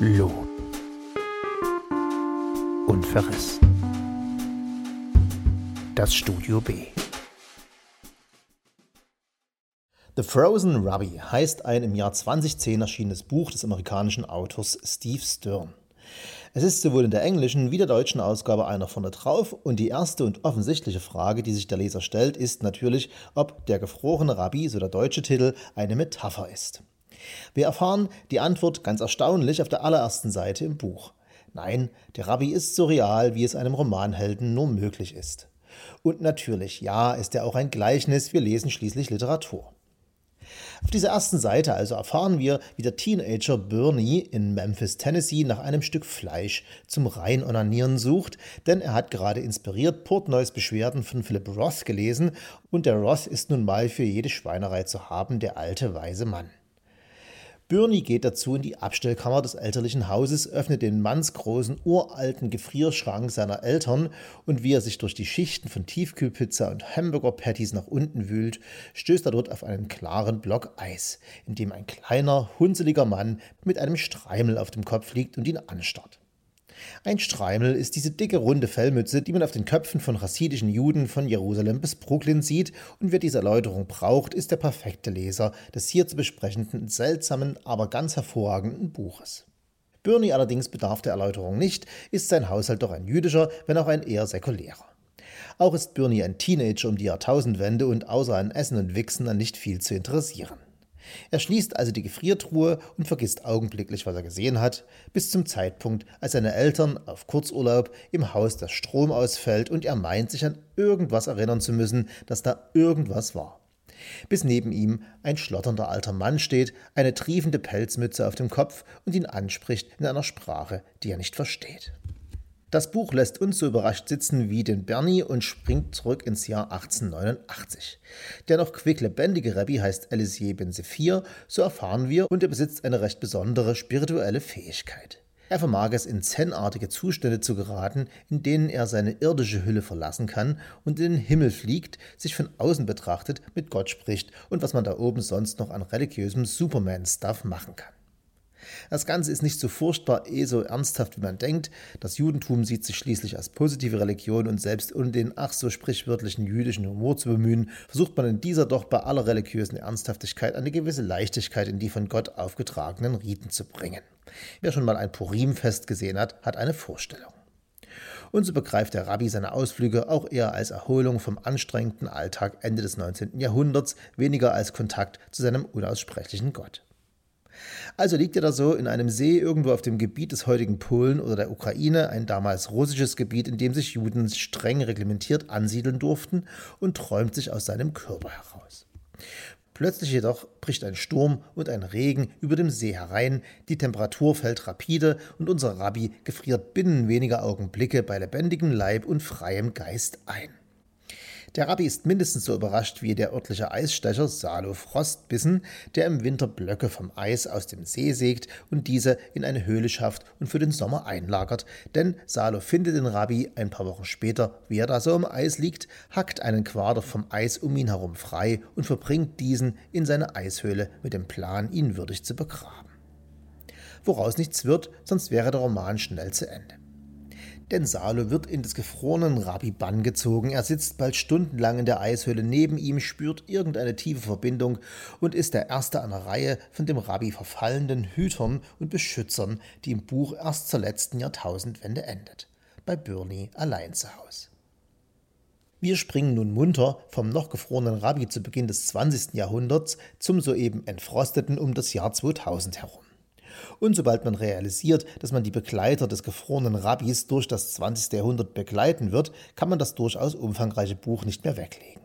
Lob und Verriss. Das Studio B. The Frozen Ruby heißt ein im Jahr 2010 erschienenes Buch des amerikanischen Autors Steve Stern. Es ist sowohl in der englischen wie der deutschen Ausgabe einer vorne drauf und die erste und offensichtliche Frage, die sich der Leser stellt, ist natürlich, ob der gefrorene Rabbi, so der deutsche Titel, eine Metapher ist. Wir erfahren die Antwort ganz erstaunlich auf der allerersten Seite im Buch. Nein, der Rabbi ist so real, wie es einem Romanhelden nur möglich ist. Und natürlich, ja, ist er auch ein Gleichnis, wir lesen schließlich Literatur. Auf dieser ersten Seite also erfahren wir, wie der Teenager Bernie in Memphis, Tennessee nach einem Stück Fleisch zum Reinonanieren sucht, denn er hat gerade inspiriert Portnoys Beschwerden von Philip Roth gelesen und der Roth ist nun mal für jede Schweinerei zu haben, der alte weise Mann. Birney geht dazu in die Abstellkammer des elterlichen Hauses, öffnet den mannsgroßen, uralten Gefrierschrank seiner Eltern und wie er sich durch die Schichten von Tiefkühlpizza und Hamburger-Patties nach unten wühlt, stößt er dort auf einen klaren Block Eis, in dem ein kleiner, hunseliger Mann mit einem Streimel auf dem Kopf liegt und ihn anstarrt. Ein Streimel ist diese dicke runde Fellmütze, die man auf den Köpfen von chassidischen Juden von Jerusalem bis Brooklyn sieht, und wer diese Erläuterung braucht, ist der perfekte Leser des hier zu besprechenden seltsamen, aber ganz hervorragenden Buches. Bernie allerdings bedarf der Erläuterung nicht, ist sein Haushalt doch ein jüdischer, wenn auch ein eher säkulärer. Auch ist Bernie ein Teenager um die Jahrtausendwende und außer an Essen und Wichsen an nicht viel zu interessieren. Er schließt also die Gefriertruhe und vergisst augenblicklich, was er gesehen hat, bis zum Zeitpunkt, als seine Eltern auf Kurzurlaub im Haus der Strom ausfällt und er meint, sich an irgendwas erinnern zu müssen, dass da irgendwas war. Bis neben ihm ein schlotternder alter Mann steht, eine triefende Pelzmütze auf dem Kopf und ihn anspricht in einer Sprache, die er nicht versteht. Das Buch lässt uns so überrascht sitzen wie den Bernie und springt zurück ins Jahr 1889. Der noch quicklebendige Rabbi heißt Elisier Ben Sephir, so erfahren wir, und er besitzt eine recht besondere spirituelle Fähigkeit. Er vermag es, in zen-artige Zustände zu geraten, in denen er seine irdische Hülle verlassen kann und in den Himmel fliegt, sich von außen betrachtet, mit Gott spricht und was man da oben sonst noch an religiösem Superman-Stuff machen kann. Das Ganze ist nicht so furchtbar eh so ernsthaft, wie man denkt. Das Judentum sieht sich schließlich als positive Religion und selbst um den ach so sprichwörtlichen jüdischen Humor zu bemühen, versucht man in dieser doch bei aller religiösen Ernsthaftigkeit eine gewisse Leichtigkeit in die von Gott aufgetragenen Riten zu bringen. Wer schon mal ein Purimfest gesehen hat, hat eine Vorstellung. Und so begreift der Rabbi seine Ausflüge auch eher als Erholung vom anstrengenden Alltag Ende des 19. Jahrhunderts, weniger als Kontakt zu seinem unaussprechlichen Gott. Also liegt er da so in einem See irgendwo auf dem Gebiet des heutigen Polen oder der Ukraine, ein damals russisches Gebiet, in dem sich Juden streng reglementiert ansiedeln durften, und träumt sich aus seinem Körper heraus. Plötzlich jedoch bricht ein Sturm und ein Regen über dem See herein, die Temperatur fällt rapide und unser Rabbi gefriert binnen weniger Augenblicke bei lebendigem Leib und freiem Geist ein. Der Rabbi ist mindestens so überrascht wie der örtliche Eisstecher Salo Frostbissen, der im Winter Blöcke vom Eis aus dem See sägt und diese in eine Höhle schafft und für den Sommer einlagert. Denn Salo findet den Rabbi ein paar Wochen später, wie er da so im Eis liegt, hackt einen Quader vom Eis um ihn herum frei und verbringt diesen in seine Eishöhle mit dem Plan, ihn würdig zu begraben. Woraus nichts wird, sonst wäre der Roman schnell zu Ende. Denn Salo wird in des gefrorenen Rabbi Bann gezogen. Er sitzt bald stundenlang in der Eishöhle neben ihm, spürt irgendeine tiefe Verbindung und ist der erste einer Reihe von dem Rabbi verfallenden Hütern und Beschützern, die im Buch erst zur letzten Jahrtausendwende endet. Bei Bernie allein zu Hause. Wir springen nun munter vom noch gefrorenen Rabbi zu Beginn des 20. Jahrhunderts zum soeben entfrosteten um das Jahr 2000 herum. Und sobald man realisiert, dass man die Begleiter des gefrorenen Rabbis durch das 20. Jahrhundert begleiten wird, kann man das durchaus umfangreiche Buch nicht mehr weglegen.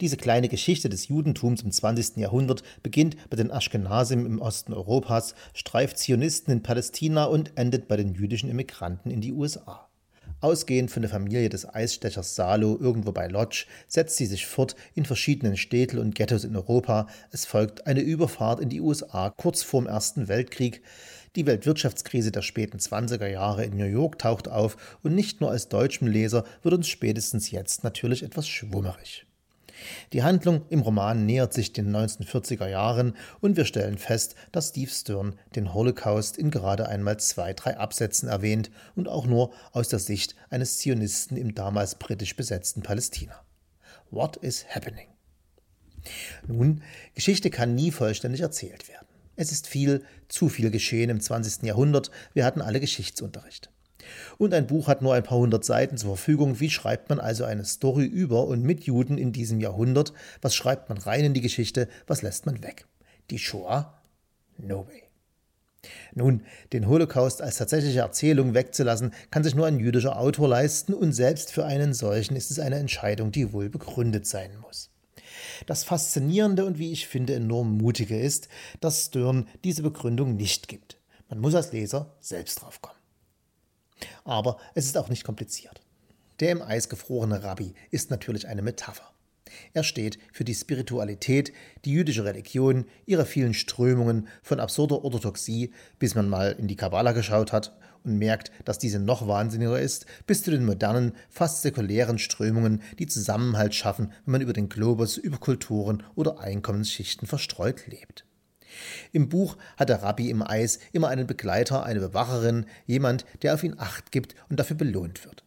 Diese kleine Geschichte des Judentums im 20. Jahrhundert beginnt bei den Aschkenasim im Osten Europas, streift Zionisten in Palästina und endet bei den jüdischen Immigranten in die USA. Ausgehend von der Familie des Eisstechers Salo irgendwo bei Lodz setzt sie sich fort in verschiedenen Städten und Ghettos in Europa. Es folgt eine Überfahrt in die USA kurz vorm Ersten Weltkrieg. Die Weltwirtschaftskrise der späten 20er Jahre in New York taucht auf und nicht nur als deutschem Leser wird uns spätestens jetzt natürlich etwas schwummerig. Die Handlung im Roman nähert sich den 1940er Jahren und wir stellen fest, dass Steve Stern den Holocaust in gerade einmal zwei, drei Absätzen erwähnt und auch nur aus der Sicht eines Zionisten im damals britisch besetzten Palästina. What is happening? Nun, Geschichte kann nie vollständig erzählt werden. Es ist viel, zu viel geschehen im 20. Jahrhundert, wir hatten alle Geschichtsunterricht. Und ein Buch hat nur ein paar hundert Seiten zur Verfügung. Wie schreibt man also eine Story über und mit Juden in diesem Jahrhundert? Was schreibt man rein in die Geschichte? Was lässt man weg? Die Shoah? No way. Nun, den Holocaust als tatsächliche Erzählung wegzulassen, kann sich nur ein jüdischer Autor leisten und selbst für einen solchen ist es eine Entscheidung, die wohl begründet sein muss. Das Faszinierende und wie ich finde enorm mutige ist, dass Stern diese Begründung nicht gibt. Man muss als Leser selbst drauf kommen. Aber es ist auch nicht kompliziert. Der im Eis gefrorene Rabbi ist natürlich eine Metapher. Er steht für die Spiritualität, die jüdische Religion, ihre vielen Strömungen von absurder Orthodoxie, bis man mal in die Kabbala geschaut hat und merkt, dass diese noch wahnsinniger ist, bis zu den modernen, fast säkulären Strömungen, die Zusammenhalt schaffen, wenn man über den Globus, über Kulturen oder Einkommensschichten verstreut lebt. Im Buch hat der Rabbi im Eis immer einen Begleiter, eine Bewacherin, jemand, der auf ihn Acht gibt und dafür belohnt wird.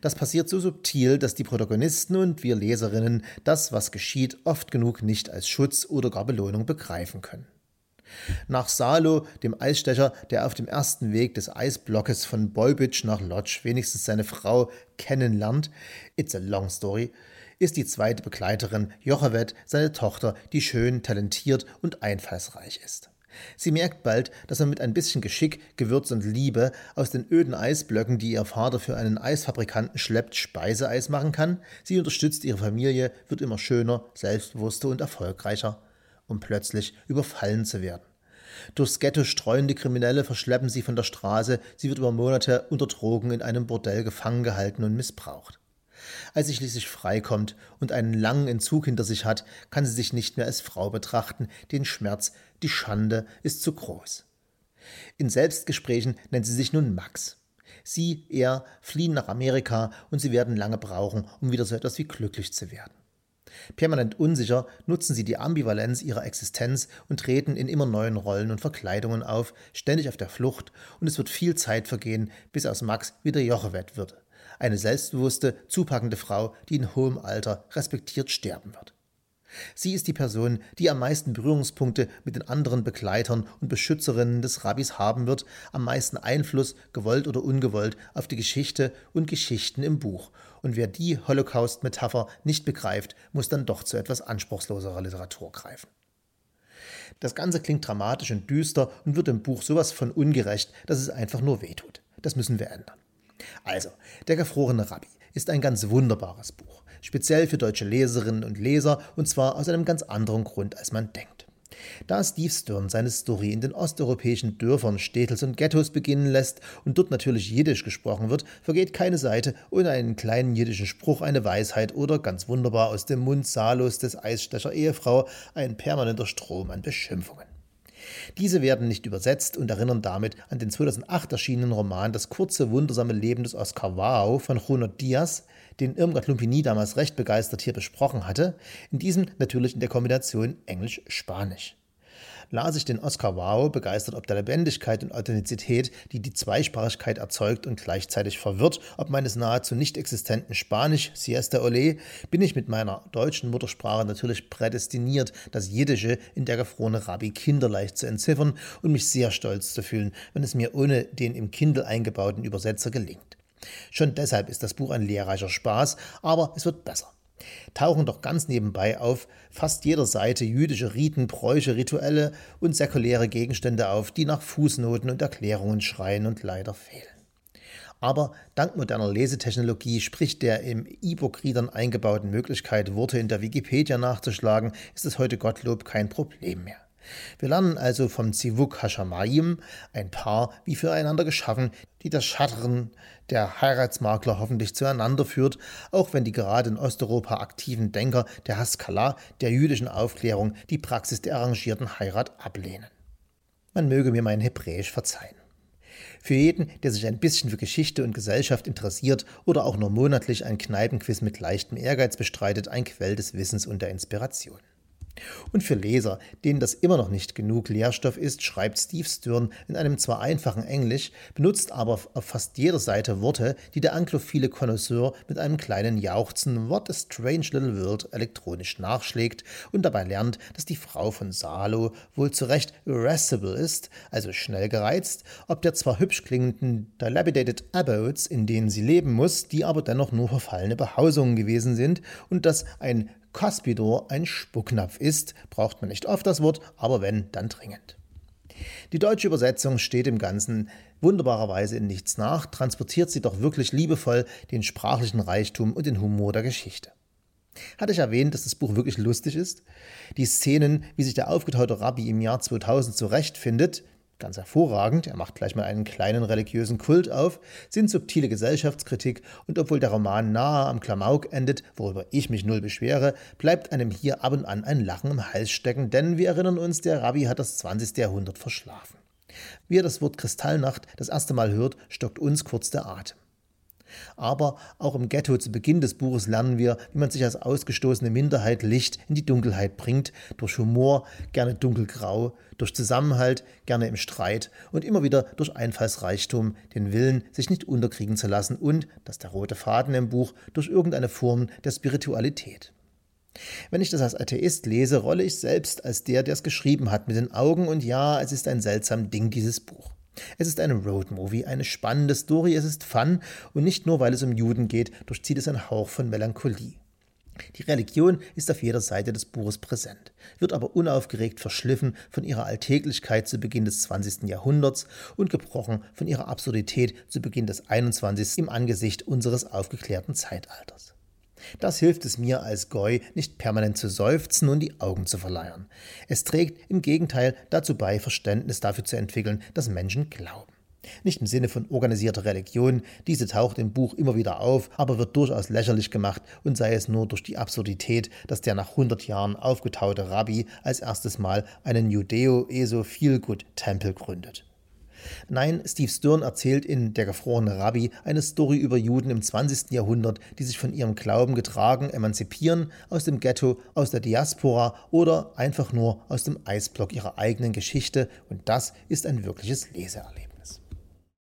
Das passiert so subtil, dass die Protagonisten und wir Leserinnen das, was geschieht, oft genug nicht als Schutz oder gar Belohnung begreifen können. Nach Salo, dem Eisstecher, der auf dem ersten Weg des Eisblockes von Boybitch nach Lodge wenigstens seine Frau kennenlernt, it's a long story, ist die zweite Begleiterin Jochewet seine Tochter, die schön, talentiert und einfallsreich ist. Sie merkt bald, dass man mit ein bisschen Geschick, Gewürz und Liebe aus den öden Eisblöcken, die ihr Vater für einen Eisfabrikanten schleppt, Speiseeis machen kann. Sie unterstützt ihre Familie, wird immer schöner, selbstbewusster und erfolgreicher, um plötzlich überfallen zu werden. Durchs Ghetto streuende Kriminelle verschleppen sie von der Straße, sie wird über Monate unter Drogen in einem Bordell gefangen gehalten und missbraucht. Als sie schließlich freikommt und einen langen Entzug hinter sich hat, kann sie sich nicht mehr als Frau betrachten, den Schmerz, die Schande ist zu groß. In Selbstgesprächen nennt sie sich nun Max. Sie, er fliehen nach Amerika und sie werden lange brauchen, um wieder so etwas wie glücklich zu werden. Permanent unsicher nutzen sie die Ambivalenz ihrer Existenz und treten in immer neuen Rollen und Verkleidungen auf, ständig auf der Flucht, und es wird viel Zeit vergehen, bis aus Max wieder Jochewett wird eine selbstbewusste, zupackende Frau, die in hohem Alter respektiert sterben wird. Sie ist die Person, die am meisten Berührungspunkte mit den anderen Begleitern und Beschützerinnen des Rabbis haben wird, am meisten Einfluss, gewollt oder ungewollt, auf die Geschichte und Geschichten im Buch. Und wer die Holocaust-Metapher nicht begreift, muss dann doch zu etwas anspruchsloserer Literatur greifen. Das Ganze klingt dramatisch und düster und wird im Buch sowas von ungerecht, dass es einfach nur wehtut. Das müssen wir ändern. Also, Der gefrorene Rabbi ist ein ganz wunderbares Buch, speziell für deutsche Leserinnen und Leser, und zwar aus einem ganz anderen Grund, als man denkt. Da Steve Stern seine Story in den osteuropäischen Dörfern, Städtels und Ghettos beginnen lässt und dort natürlich Jiddisch gesprochen wird, vergeht keine Seite ohne einen kleinen jiddischen Spruch, eine Weisheit oder ganz wunderbar aus dem Mund Salos des Eisstecher Ehefrau ein permanenter Strom an Beschimpfungen. Diese werden nicht übersetzt und erinnern damit an den 2008 erschienenen Roman Das kurze, wundersame Leben des Oscar Wao von Juno Diaz, den Irmgard Lumpini damals recht begeistert hier besprochen hatte, in diesem natürlich in der Kombination Englisch-Spanisch las ich den Oscar Wow begeistert ob der Lebendigkeit und Authentizität, die die Zweisprachigkeit erzeugt und gleichzeitig verwirrt, ob meines nahezu nicht existenten Spanisch, Siesta Ole, bin ich mit meiner deutschen Muttersprache natürlich prädestiniert, das Jiddische in der gefrorene Rabbi kinderleicht zu entziffern und mich sehr stolz zu fühlen, wenn es mir ohne den im Kindle eingebauten Übersetzer gelingt. Schon deshalb ist das Buch ein lehrreicher Spaß, aber es wird besser tauchen doch ganz nebenbei auf fast jeder Seite jüdische Riten, Bräuche, Rituelle und säkuläre Gegenstände auf, die nach Fußnoten und Erklärungen schreien und leider fehlen. Aber dank moderner Lesetechnologie, sprich der im E-Book-Readern eingebauten Möglichkeit, Worte in der Wikipedia nachzuschlagen, ist es heute Gottlob kein Problem mehr. Wir lernen also vom Zivuk Hashamayim, ein Paar wie füreinander geschaffen, die das Schattern der Heiratsmakler hoffentlich zueinander führt, auch wenn die gerade in Osteuropa aktiven Denker der Haskalah, der jüdischen Aufklärung, die Praxis der arrangierten Heirat ablehnen. Man möge mir mein Hebräisch verzeihen. Für jeden, der sich ein bisschen für Geschichte und Gesellschaft interessiert oder auch nur monatlich ein Kneipenquiz mit leichtem Ehrgeiz bestreitet, ein Quell des Wissens und der Inspiration. Und für Leser, denen das immer noch nicht genug Lehrstoff ist, schreibt Steve Stern in einem zwar einfachen Englisch, benutzt aber auf fast jeder Seite Worte, die der anglophile Connoisseur mit einem kleinen Jauchzen What a Strange Little World elektronisch nachschlägt und dabei lernt, dass die Frau von Salo wohl zu Recht irascible ist, also schnell gereizt, ob der zwar hübsch klingenden dilapidated abodes, in denen sie leben muss, die aber dennoch nur verfallene Behausungen gewesen sind und dass ein Cuspidor ein Spucknapf ist, braucht man nicht oft das Wort, aber wenn, dann dringend. Die deutsche Übersetzung steht im Ganzen wunderbarerweise in nichts nach, transportiert sie doch wirklich liebevoll den sprachlichen Reichtum und den Humor der Geschichte. Hatte ich erwähnt, dass das Buch wirklich lustig ist? Die Szenen, wie sich der aufgetaute Rabbi im Jahr 2000 zurechtfindet, ganz hervorragend, er macht gleich mal einen kleinen religiösen Kult auf, sind subtile Gesellschaftskritik und obwohl der Roman nahe am Klamauk endet, worüber ich mich null beschwere, bleibt einem hier ab und an ein Lachen im Hals stecken, denn wir erinnern uns, der Rabbi hat das 20. Jahrhundert verschlafen. Wie er das Wort Kristallnacht das erste Mal hört, stockt uns kurz der Atem. Aber auch im Ghetto zu Beginn des Buches lernen wir, wie man sich als ausgestoßene Minderheit Licht in die Dunkelheit bringt, durch Humor, gerne dunkelgrau, durch Zusammenhalt, gerne im Streit und immer wieder durch Einfallsreichtum, den Willen, sich nicht unterkriegen zu lassen und, das ist der rote Faden im Buch, durch irgendeine Form der Spiritualität. Wenn ich das als Atheist lese, rolle ich selbst als der, der es geschrieben hat, mit den Augen und ja, es ist ein seltsam Ding, dieses Buch. Es ist eine Roadmovie, eine spannende Story, es ist Fun und nicht nur, weil es um Juden geht, durchzieht es einen Hauch von Melancholie. Die Religion ist auf jeder Seite des Buches präsent, wird aber unaufgeregt verschliffen von ihrer Alltäglichkeit zu Beginn des 20. Jahrhunderts und gebrochen von ihrer Absurdität zu Beginn des 21. im Angesicht unseres aufgeklärten Zeitalters. Das hilft es mir als Goi, nicht permanent zu seufzen und die Augen zu verleiern. Es trägt im Gegenteil dazu bei, Verständnis dafür zu entwickeln, dass Menschen glauben. Nicht im Sinne von organisierter Religion, diese taucht im Buch immer wieder auf, aber wird durchaus lächerlich gemacht und sei es nur durch die Absurdität, dass der nach 100 Jahren aufgetaute Rabbi als erstes Mal einen Judeo-Eso-Feelgood-Tempel gründet. Nein, Steve Stern erzählt in Der gefrorene Rabbi eine Story über Juden im 20. Jahrhundert, die sich von ihrem Glauben getragen emanzipieren, aus dem Ghetto, aus der Diaspora oder einfach nur aus dem Eisblock ihrer eigenen Geschichte und das ist ein wirkliches Leseerlebnis.